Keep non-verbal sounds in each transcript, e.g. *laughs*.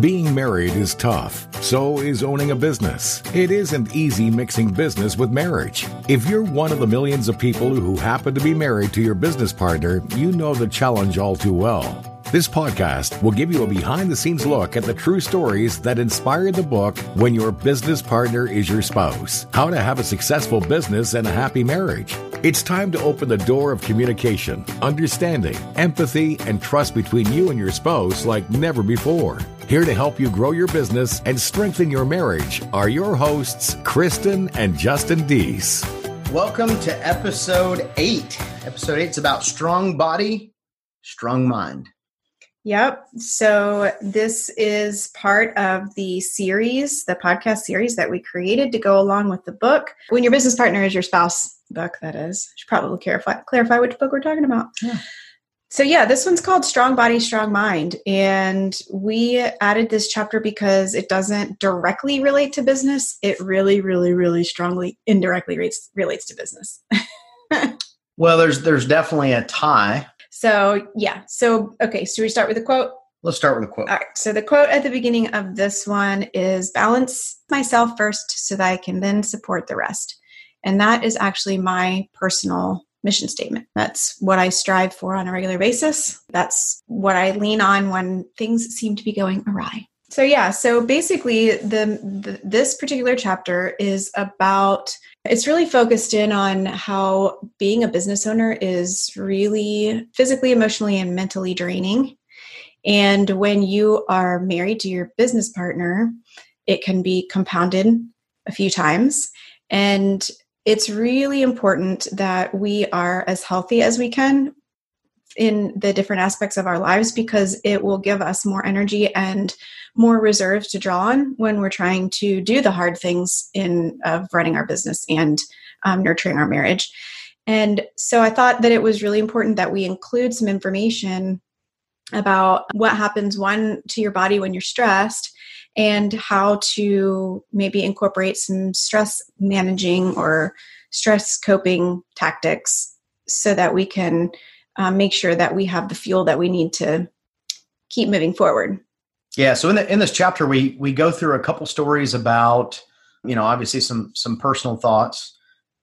Being married is tough. So is owning a business. It isn't easy mixing business with marriage. If you're one of the millions of people who happen to be married to your business partner, you know the challenge all too well. This podcast will give you a behind the scenes look at the true stories that inspired the book When Your Business Partner is Your Spouse How to Have a Successful Business and a Happy Marriage. It's time to open the door of communication, understanding, empathy, and trust between you and your spouse like never before. Here to help you grow your business and strengthen your marriage are your hosts, Kristen and Justin Dees. Welcome to episode eight. Episode eight is about strong body, strong mind. Yep. So this is part of the series, the podcast series that we created to go along with the book. When your business partner is your spouse book, that is. Should probably clarify clarify which book we're talking about. Yeah. So yeah, this one's called Strong Body, Strong Mind. And we added this chapter because it doesn't directly relate to business. It really, really, really strongly indirectly relates relates to business. *laughs* well, there's there's definitely a tie so, yeah. So, okay. So, we start with a quote. Let's start with a quote. All right. So, the quote at the beginning of this one is balance myself first so that I can then support the rest. And that is actually my personal mission statement. That's what I strive for on a regular basis. That's what I lean on when things seem to be going awry. So yeah, so basically the, the, this particular chapter is about it's really focused in on how being a business owner is really physically, emotionally and mentally draining. And when you are married to your business partner, it can be compounded a few times and it's really important that we are as healthy as we can in the different aspects of our lives because it will give us more energy and more reserves to draw on when we're trying to do the hard things in of running our business and um, nurturing our marriage. And so i thought that it was really important that we include some information about what happens one to your body when you're stressed and how to maybe incorporate some stress managing or stress coping tactics so that we can um, make sure that we have the fuel that we need to keep moving forward. Yeah. So in the, in this chapter, we we go through a couple stories about you know obviously some some personal thoughts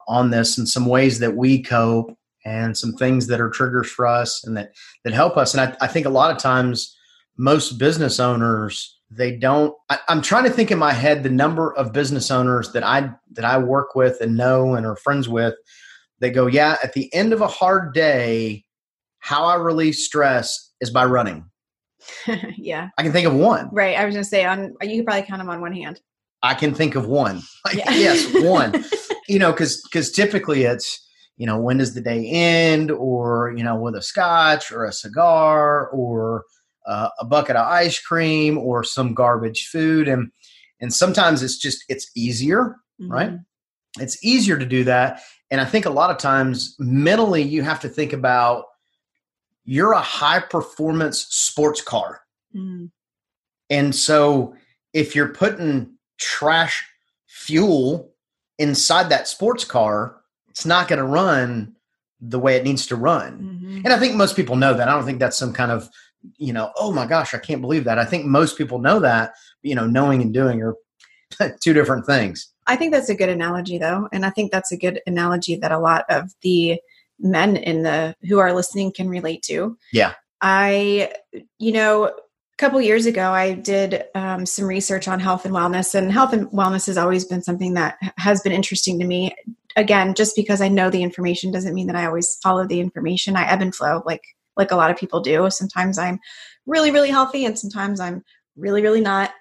on this and some ways that we cope and some things that are triggers for us and that that help us. And I, I think a lot of times most business owners they don't I, i'm trying to think in my head the number of business owners that i that i work with and know and are friends with they go yeah at the end of a hard day how I release stress is by running. *laughs* yeah. I can think of one. Right. I was going to say on you could probably count them on one hand. I can think of one. *laughs* Yeah. yes, one. *laughs* you know, cuz cuz typically it's you know, when does the day end or, you know, with a scotch or a cigar or uh, a bucket of ice cream or some garbage food and and sometimes it's just it's easier, mm-hmm. right? It's easier to do that and I think a lot of times mentally you have to think about you're a high performance sports car. Mm. And so if you're putting trash fuel inside that sports car, it's not going to run the way it needs to run. Mm-hmm. And I think most people know that. I don't think that's some kind of, you know, oh my gosh, I can't believe that. I think most people know that, you know, knowing and doing are *laughs* two different things. I think that's a good analogy though. And I think that's a good analogy that a lot of the men in the who are listening can relate to. Yeah. I, you know, a couple years ago, I did um, some research on health and wellness, and health and wellness has always been something that has been interesting to me. Again, just because I know the information doesn't mean that I always follow the information. I ebb and flow, like like a lot of people do. Sometimes I'm really, really healthy, and sometimes I'm really, really not.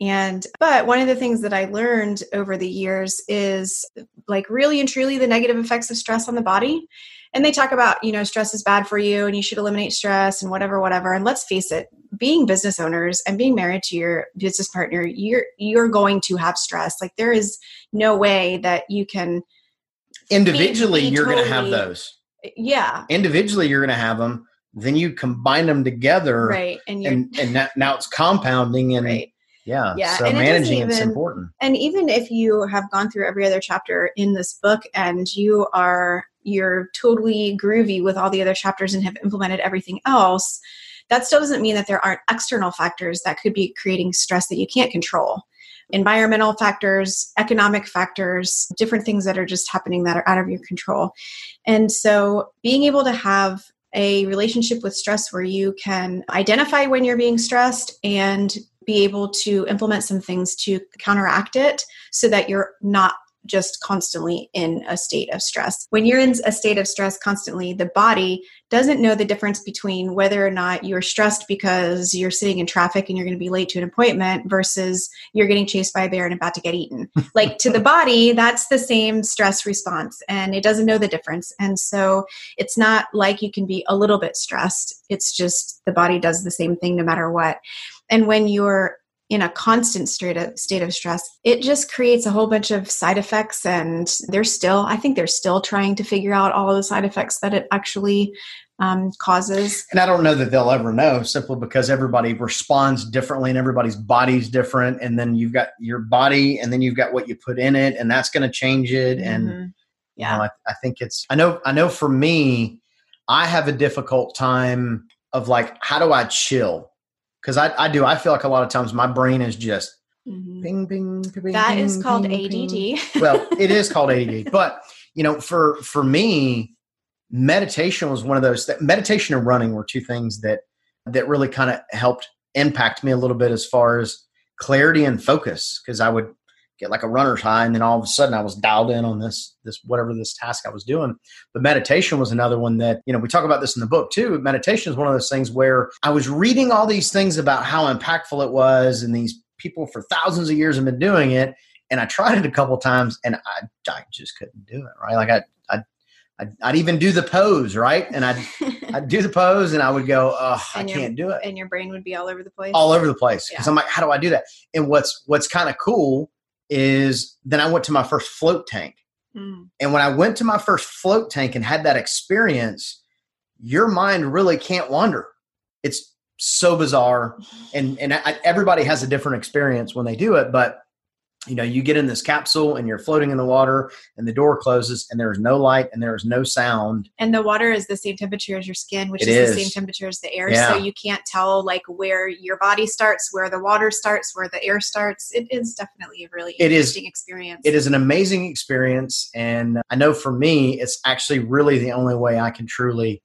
And, but one of the things that I learned over the years is like really and truly the negative effects of stress on the body. And they talk about, you know, stress is bad for you and you should eliminate stress and whatever, whatever. And let's face it, being business owners and being married to your business partner, you're, you're going to have stress. Like there is no way that you can individually, be, be you're totally, going to have those. Yeah. Individually, you're going to have them. Then you combine them together. Right. And, and, and now it's compounding and, right yeah. Yeah. So and managing it it's important. And even if you have gone through every other chapter in this book and you are you're totally groovy with all the other chapters and have implemented everything else, that still doesn't mean that there aren't external factors that could be creating stress that you can't control environmental factors, economic factors, different things that are just happening that are out of your control. And so being able to have a relationship with stress where you can identify when you're being stressed and be able to implement some things to counteract it so that you're not just constantly in a state of stress. When you're in a state of stress constantly, the body doesn't know the difference between whether or not you're stressed because you're sitting in traffic and you're going to be late to an appointment versus you're getting chased by a bear and about to get eaten. *laughs* like to the body, that's the same stress response and it doesn't know the difference. And so it's not like you can be a little bit stressed. It's just the body does the same thing no matter what. And when you're in a constant state of, state of stress, it just creates a whole bunch of side effects. And they're still, I think they're still trying to figure out all of the side effects that it actually um, causes. And I don't know that they'll ever know simply because everybody responds differently and everybody's body's different. And then you've got your body and then you've got what you put in it and that's going to change it. Mm-hmm. And yeah, you know, I, I think it's, I know, I know for me, I have a difficult time of like, how do I chill? Because I, I do. I feel like a lot of times my brain is just mm-hmm. ping, ping, ping. That ping, is called ping, ADD. *laughs* well, it is called ADD, but you know, for for me, meditation was one of those. That meditation and running were two things that that really kind of helped impact me a little bit as far as clarity and focus because I would get like a runner's high and then all of a sudden i was dialed in on this this whatever this task i was doing but meditation was another one that you know we talk about this in the book too meditation is one of those things where i was reading all these things about how impactful it was and these people for thousands of years have been doing it and i tried it a couple times and i, I just couldn't do it right like i i I'd, I'd, even do the pose, right? And I'd, *laughs* I'd do the pose and I would go, oh, I your, can't do it. And your brain would be all over the place. All over the place. Because yeah. I'm like, how do I do that? And what's what's kind of cool is then I went to my first float tank. Mm. And when I went to my first float tank and had that experience, your mind really can't wander. It's so bizarre. And, and I, everybody has a different experience when they do it, but you know, you get in this capsule and you're floating in the water and the door closes and there is no light and there is no sound. And the water is the same temperature as your skin, which is, is, the same temperature as the air. Yeah. So you can't tell like where your body starts, where the water starts, where the air starts. It is definitely a really it interesting is, experience. It is an amazing experience. And I know for me, it's actually really the only way I can truly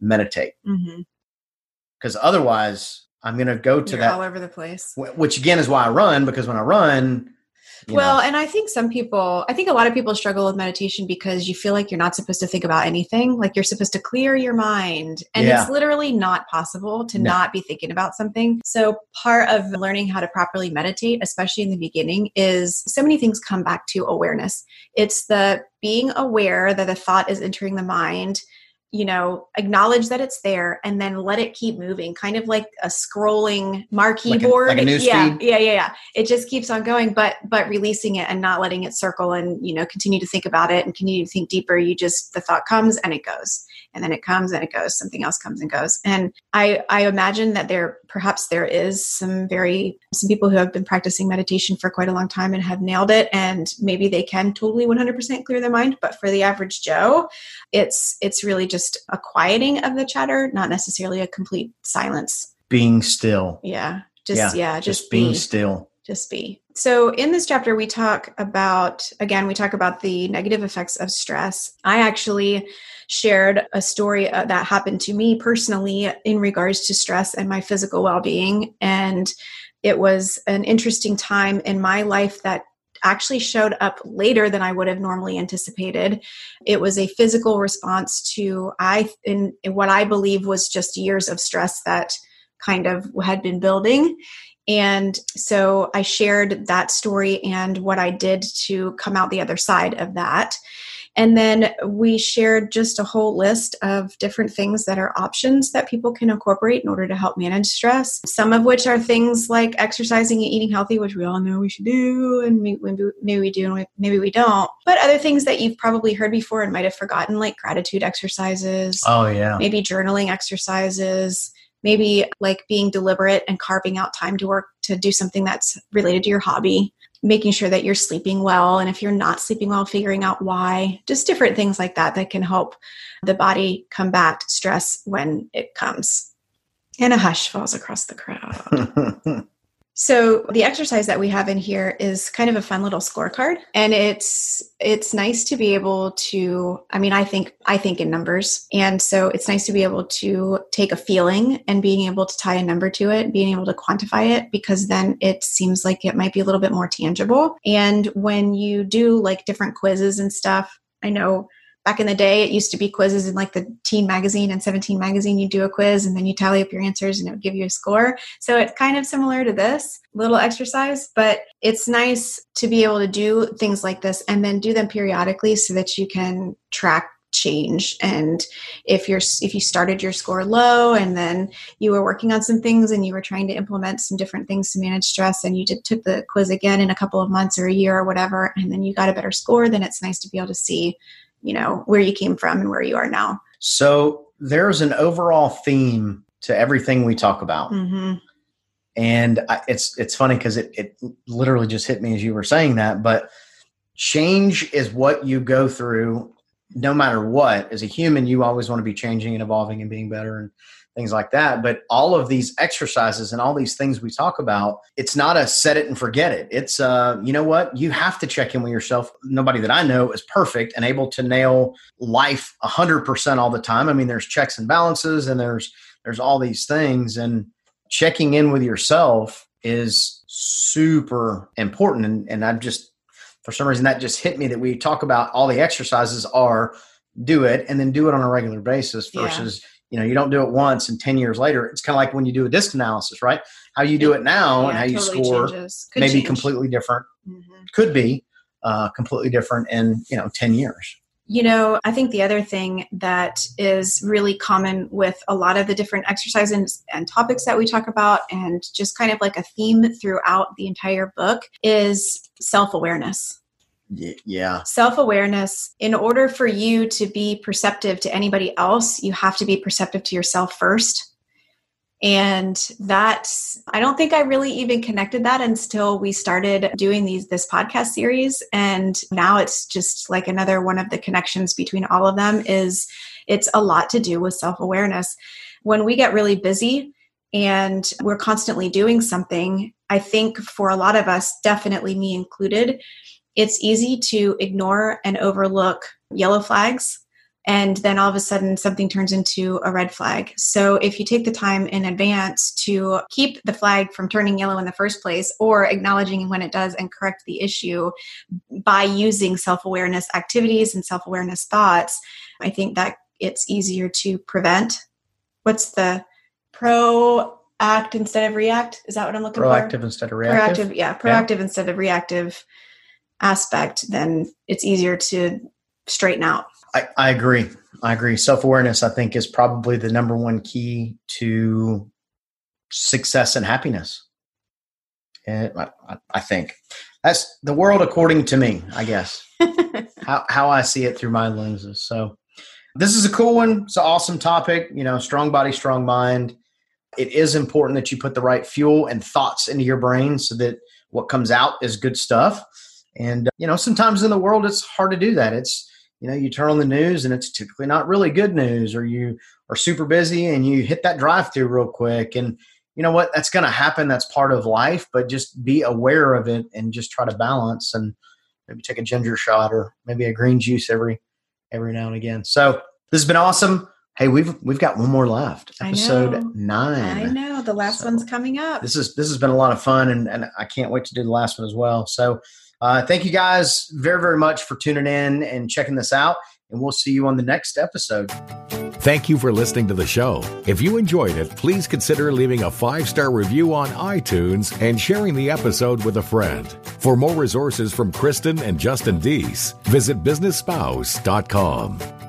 meditate. Because mm-hmm. otherwise, I'm going to go to You're that all over the place. Which again is why I run because when I run, well, know. and I think some people, I think a lot of people struggle with meditation because you feel like you're not supposed to think about anything. Like you're supposed to clear your mind. And yeah. it's literally not possible to no. not be thinking about something. So, part of learning how to properly meditate, especially in the beginning, is so many things come back to awareness. It's the being aware that a thought is entering the mind you know acknowledge that it's there and then let it keep moving kind of like a scrolling marquee like a, board. like yeah yeah yeah yeah. It just keeps on going but but releasing it and not letting it circle and you know continue to think about it and continue to think deeper. You just the thought comes and it goes and then it comes and it goes something else comes and goes. And i i imagine that there perhaps there is some very some people who have been practicing meditation for quite a long time and have nailed it and maybe they can totally 100% clear their mind but for the average joe it's it's really just a quieting of the chatter not necessarily a complete silence being still yeah just yeah, yeah just, just being be. still just be. So, in this chapter, we talk about, again, we talk about the negative effects of stress. I actually shared a story uh, that happened to me personally in regards to stress and my physical well being. And it was an interesting time in my life that actually showed up later than I would have normally anticipated. It was a physical response to I in, in what I believe was just years of stress that kind of had been building and so I shared that story and what I did to come out the other side of that. And then we shared just a whole list of different things that are options that people can incorporate in order to help manage stress. Some of which are things like exercising and eating healthy, which we all know we should do, and maybe, maybe we do and maybe we don't. But other things that you've probably heard before and might have forgotten, like gratitude exercises. Oh, yeah. Maybe journaling exercises maybe like being deliberate and carving out time to work to do something that's related to your hobby making sure that you're sleeping well and if you're not sleeping well figuring out why just different things like that that can help the body combat stress when it comes And a hush falls across the crowd. *laughs* So the exercise that we have in here is kind of a fun little scorecard and it's it's nice to be able to I mean I think I think in numbers and so it's nice to be able to take a feeling and being able to tie a number to it, being able to quantify it because then it seems like it might be a little bit more tangible. And when you do like different quizzes and stuff, I know back in the day it used to be quizzes in like the teen magazine and 17 magazine. You do a quiz and then you tally up your answers and it would give you a score. So it's kind of similar to this little exercise but it's nice to be able to do things like this and then do them periodically so that you can track change. And if you're if you started your score low and then you were working on some things and you were trying to implement some different things to manage stress and you did took the quiz again in a couple of months or a year or whatever and then you got a better score then it's nice to be able to see you know where you came from and where you are now. So there's an overall theme to everything we talk about. Mm-hmm. and I, it's it's funny because it, it literally just hit me as you were saying that but change is what you go through no matter what. As a human you always want to be changing and evolving and being better and things like that. But all of these exercises and all these things we talk about, it's not a set it and forget it. It's, uh, you know what? You have to check in with yourself. Nobody that I know is perfect and able to nail life 100% all the time. I mean, there's checks and balances and there's, there's all these things. And checking in with yourself is super important. And, and I'm just, for some reason, that just hit me that we talk about all the exercises are do it and then do it on a regular basis versus yeah you know you don't do it once and 10 years later it's kind of like when you do a disc analysis right? How you do it now yeah, and how you totally score may be completely different. Mm-hmm. could be uh, completely different in you know 10 years. You know, I think the other thing that is really common with a lot of the different exercises and topics that we talk about, and just kind of like a theme throughout the entire book, is self awareness. Yeah. Self awareness, in order for you to be perceptive to anybody else, you have to be perceptive to yourself first. And that, I don't think I really even connected that until we started doing these, this podcast series. And now it's just like another one of the connections between all of them is it's a lot to do with self awareness. When we get really busy, and we're constantly doing something, I think for a lot of us, definitely me included, it's easy to ignore and overlook yellow flags and then all of a sudden something turns into a red flag. So if you take the time in advance to keep the flag from turning yellow in the first place or acknowledging when it does and correct the issue by using self-awareness activities and self-awareness thoughts, I think that it's easier to prevent. What's the pro act instead of react? Is that what I'm looking proactive for? Proactive instead of reactive. Proactive, yeah, proactive yeah. instead of reactive aspect, then it's easier to straighten out. I, I agree. I agree. Self awareness, I think, is probably the number one key to success and happiness. Eh, and I, I think that's the world according to me, I guess. *laughs* how, how I see it through my lenses. So, this is a cool one. It's an awesome topic. You know, strong body, strong mind. It is important that you put the right fuel and thoughts into your brain so that what comes out is good stuff. And, uh, you know, sometimes in the world it's hard to do that. It's, you know, you turn on the news and it's typically not really good news, or you are super busy and you hit that drive through real quick. And, you know what, that's going to happen. That's part of life, but just be aware of it and just try to balance and maybe take a ginger shot or maybe a green juice every, every now and again. So this has been awesome. Hey, we've we've got one more left. Episode I nine. I know the last so one's coming up. This is this has been a lot of fun, and and I can't wait to do the last one as well. So uh, thank you guys very, very much for tuning in and checking this out. And we'll see you on the next episode. Thank you for listening to the show. If you enjoyed it, please consider leaving a five star review on iTunes and sharing the episode with a friend. For more resources from Kristen and Justin Dees, visit businessspouse.com.